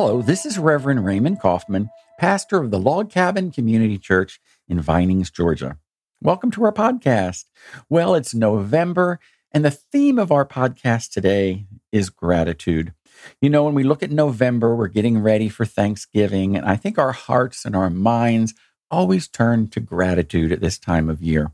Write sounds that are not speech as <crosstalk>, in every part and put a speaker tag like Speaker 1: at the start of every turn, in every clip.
Speaker 1: Hello, this is Reverend Raymond Coffman, pastor of the Log Cabin Community Church in Vinings, Georgia. Welcome to our podcast. Well, it's November, and the theme of our podcast today is gratitude. You know, when we look at November, we're getting ready for Thanksgiving, and I think our hearts and our minds always turn to gratitude at this time of year.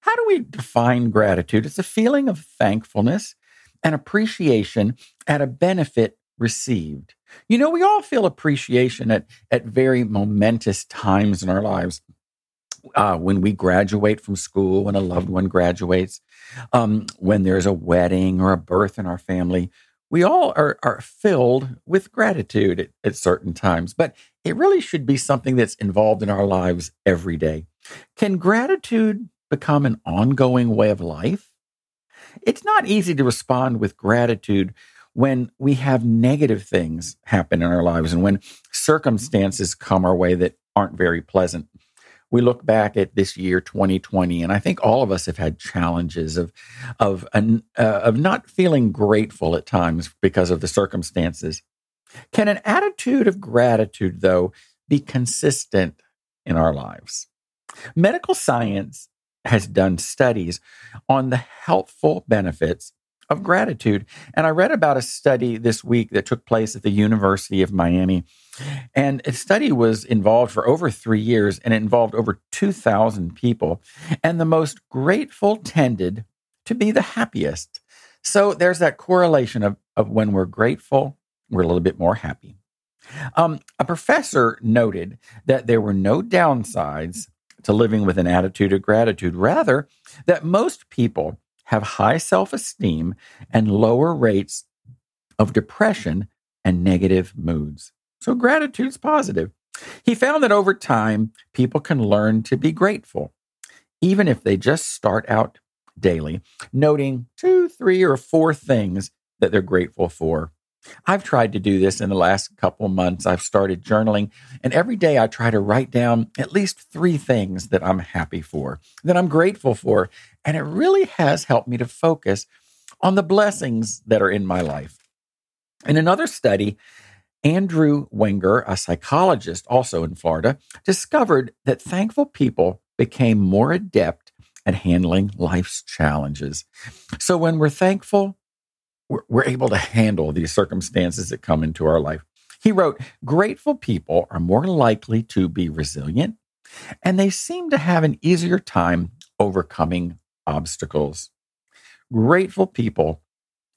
Speaker 1: How do we define gratitude? It's a feeling of thankfulness and appreciation at a benefit received. You know, we all feel appreciation at, at very momentous times in our lives. Uh, when we graduate from school, when a loved one graduates, um, when there's a wedding or a birth in our family, we all are, are filled with gratitude at, at certain times, but it really should be something that's involved in our lives every day. Can gratitude become an ongoing way of life? It's not easy to respond with gratitude when we have negative things happen in our lives and when circumstances come our way that aren't very pleasant. We look back at this year 2020 and I think all of us have had challenges of of uh, of not feeling grateful at times because of the circumstances. Can an attitude of gratitude though be consistent in our lives? Medical science has done studies on the helpful benefits of gratitude. And I read about a study this week that took place at the University of Miami. And a study was involved for over three years and it involved over 2,000 people. And the most grateful tended to be the happiest. So there's that correlation of, of when we're grateful, we're a little bit more happy. Um, a professor noted that there were no downsides to living with an attitude of gratitude. Rather, that most people have high self esteem and lower rates of depression and negative moods. So, gratitude's positive. He found that over time, people can learn to be grateful, even if they just start out daily, noting two, three, or four things that they're grateful for I've tried to do this in the last couple months. I've started journaling, and every day I try to write down at least three things that I'm happy for, that I'm grateful for. And it really has helped me to focus on the blessings that are in my life. In another study, Andrew Wenger, a psychologist also in Florida, discovered that thankful people became more adept at handling life's challenges. So when we're thankful, we're, we're able to handle these circumstances that come into our life. He wrote, Grateful people are more likely to be resilient and they seem to have an easier time overcoming obstacles. Grateful people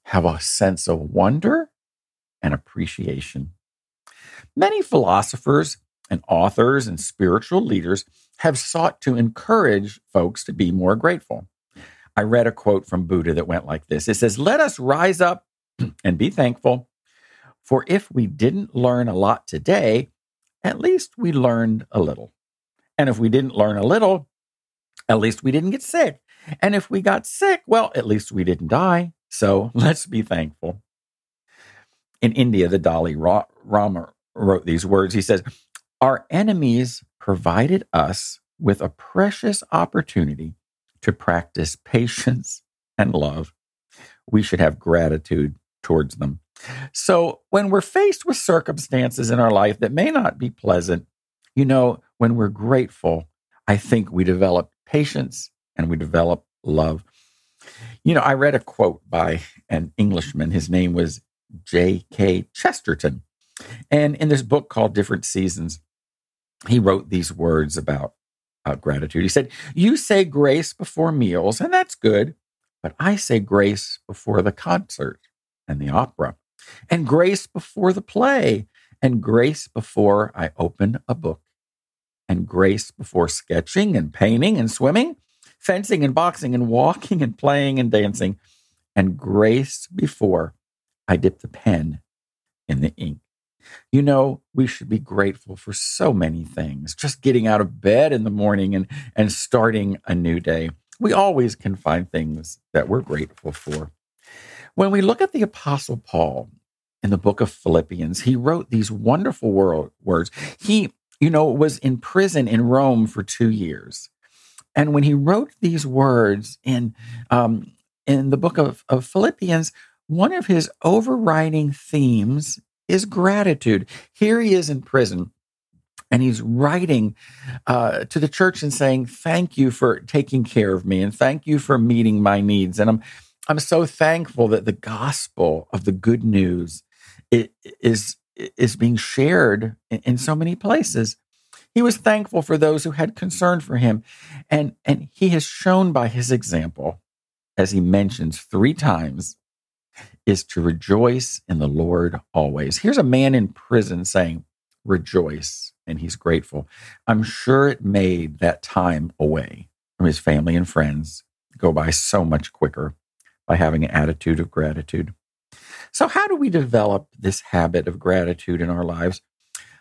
Speaker 1: have a sense of wonder and appreciation. Many philosophers and authors and spiritual leaders have sought to encourage folks to be more grateful. I read a quote from Buddha that went like this It says, Let us rise up <clears throat> and be thankful, for if we didn't learn a lot today, at least we learned a little. And if we didn't learn a little, at least we didn't get sick. And if we got sick, well, at least we didn't die. So <laughs> let's be thankful. In India, the Dalai Lama wrote these words. He says, Our enemies provided us with a precious opportunity to practice patience and love. We should have gratitude towards them. So, when we're faced with circumstances in our life that may not be pleasant, you know, when we're grateful, I think we develop patience and we develop love. You know, I read a quote by an Englishman. His name was G.K. Chesterton. And in this book called Different Seasons, he wrote these words about gratitude. He said, You say grace before meals, and that's good, but I say grace before the concert and the opera, and grace before the play, and grace before I open a book, and grace before sketching and painting and swimming, fencing and boxing and walking and playing and dancing, and grace before I dip the pen in the ink. You know, we should be grateful for so many things. Just getting out of bed in the morning and, and starting a new day. We always can find things that we're grateful for. When we look at the Apostle Paul in the book of Philippians, he wrote these wonderful words. He, you know, was in prison in Rome for two years. And when he wrote these words in, um, in the book of, of Philippians, one of his overriding themes is gratitude. Here he is in prison. And he's writing uh, to the church and saying, "Thank you for taking care of me, and thank you for meeting my needs." And I'm, I'm so thankful that the gospel of the good news is is being shared in, in so many places. He was thankful for those who had concern for him, and and he has shown by his example, as he mentions three times is to rejoice in the Lord always. Here's a man in prison saying, rejoice, and he's grateful. I'm sure it made that time away from his family and friends go by so much quicker by having an attitude of gratitude. So, how do we develop this habit of gratitude in our lives?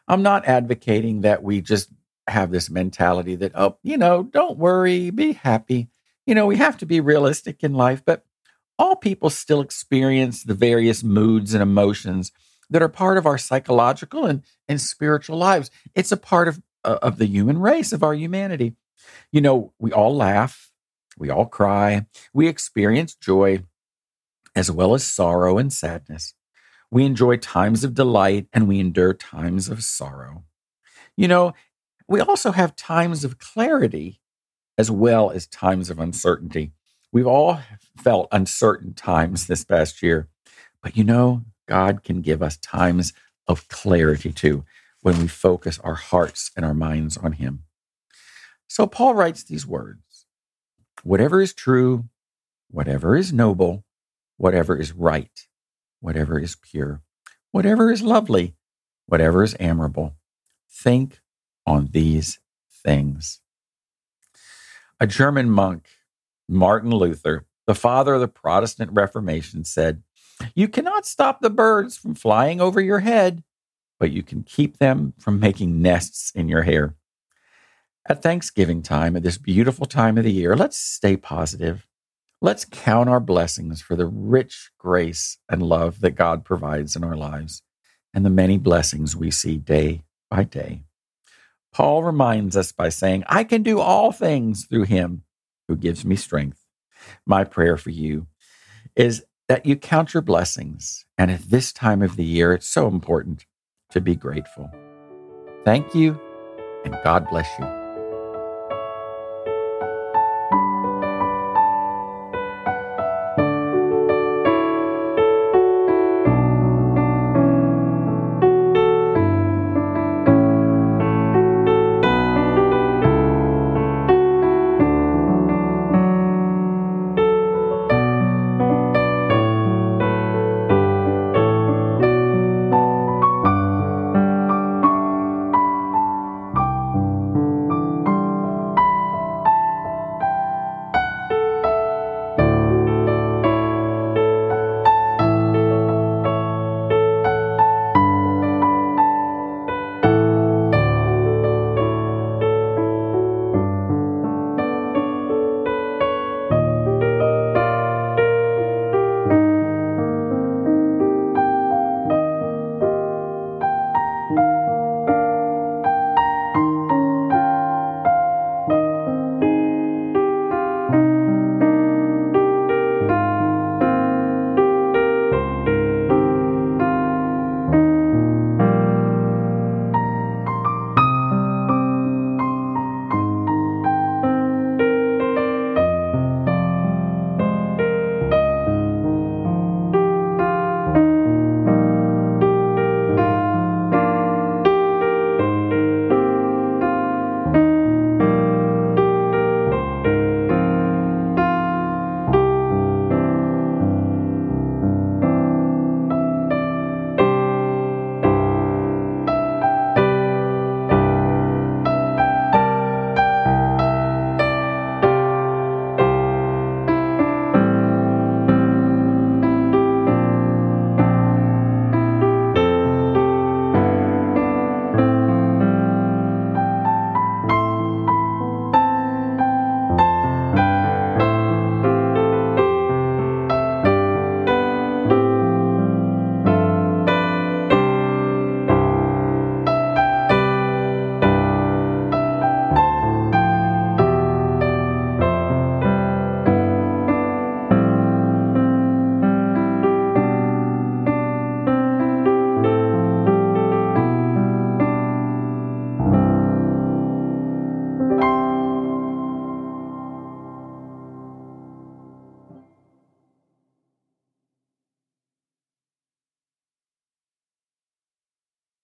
Speaker 1: I'm not advocating that we just have this mentality that, oh, you know, don't worry, be happy. You know, we have to be realistic in life, but all people still experience the various moods and emotions that are part of our psychological and, and spiritual lives. It's a part of, uh, of the human race, of our humanity. You know, we all laugh, we all cry, we experience joy as well as sorrow and sadness. We enjoy times of delight and we endure times of sorrow. You know, we also have times of clarity as well as times of uncertainty. We've all felt uncertain times this past year, but you know, God can give us times of clarity too when we focus our hearts and our minds on Him. So Paul writes these words Whatever is true, whatever is noble, whatever is right, whatever is pure, whatever is lovely, whatever is admirable, think on these things. A German monk Martin Luther, the father of the Protestant Reformation, said, You cannot stop the birds from flying over your head, but you can keep them from making nests in your hair. At Thanksgiving time, at this beautiful time of the year, let's stay positive. Let's count our blessings for the rich grace and love that God provides in our lives and the many blessings we see day by day. Paul reminds us by saying, I can do all things through him who gives me strength. My prayer for you is that you count your blessings. And at this time of the year, it's so important to be grateful. Thank you, and God bless you.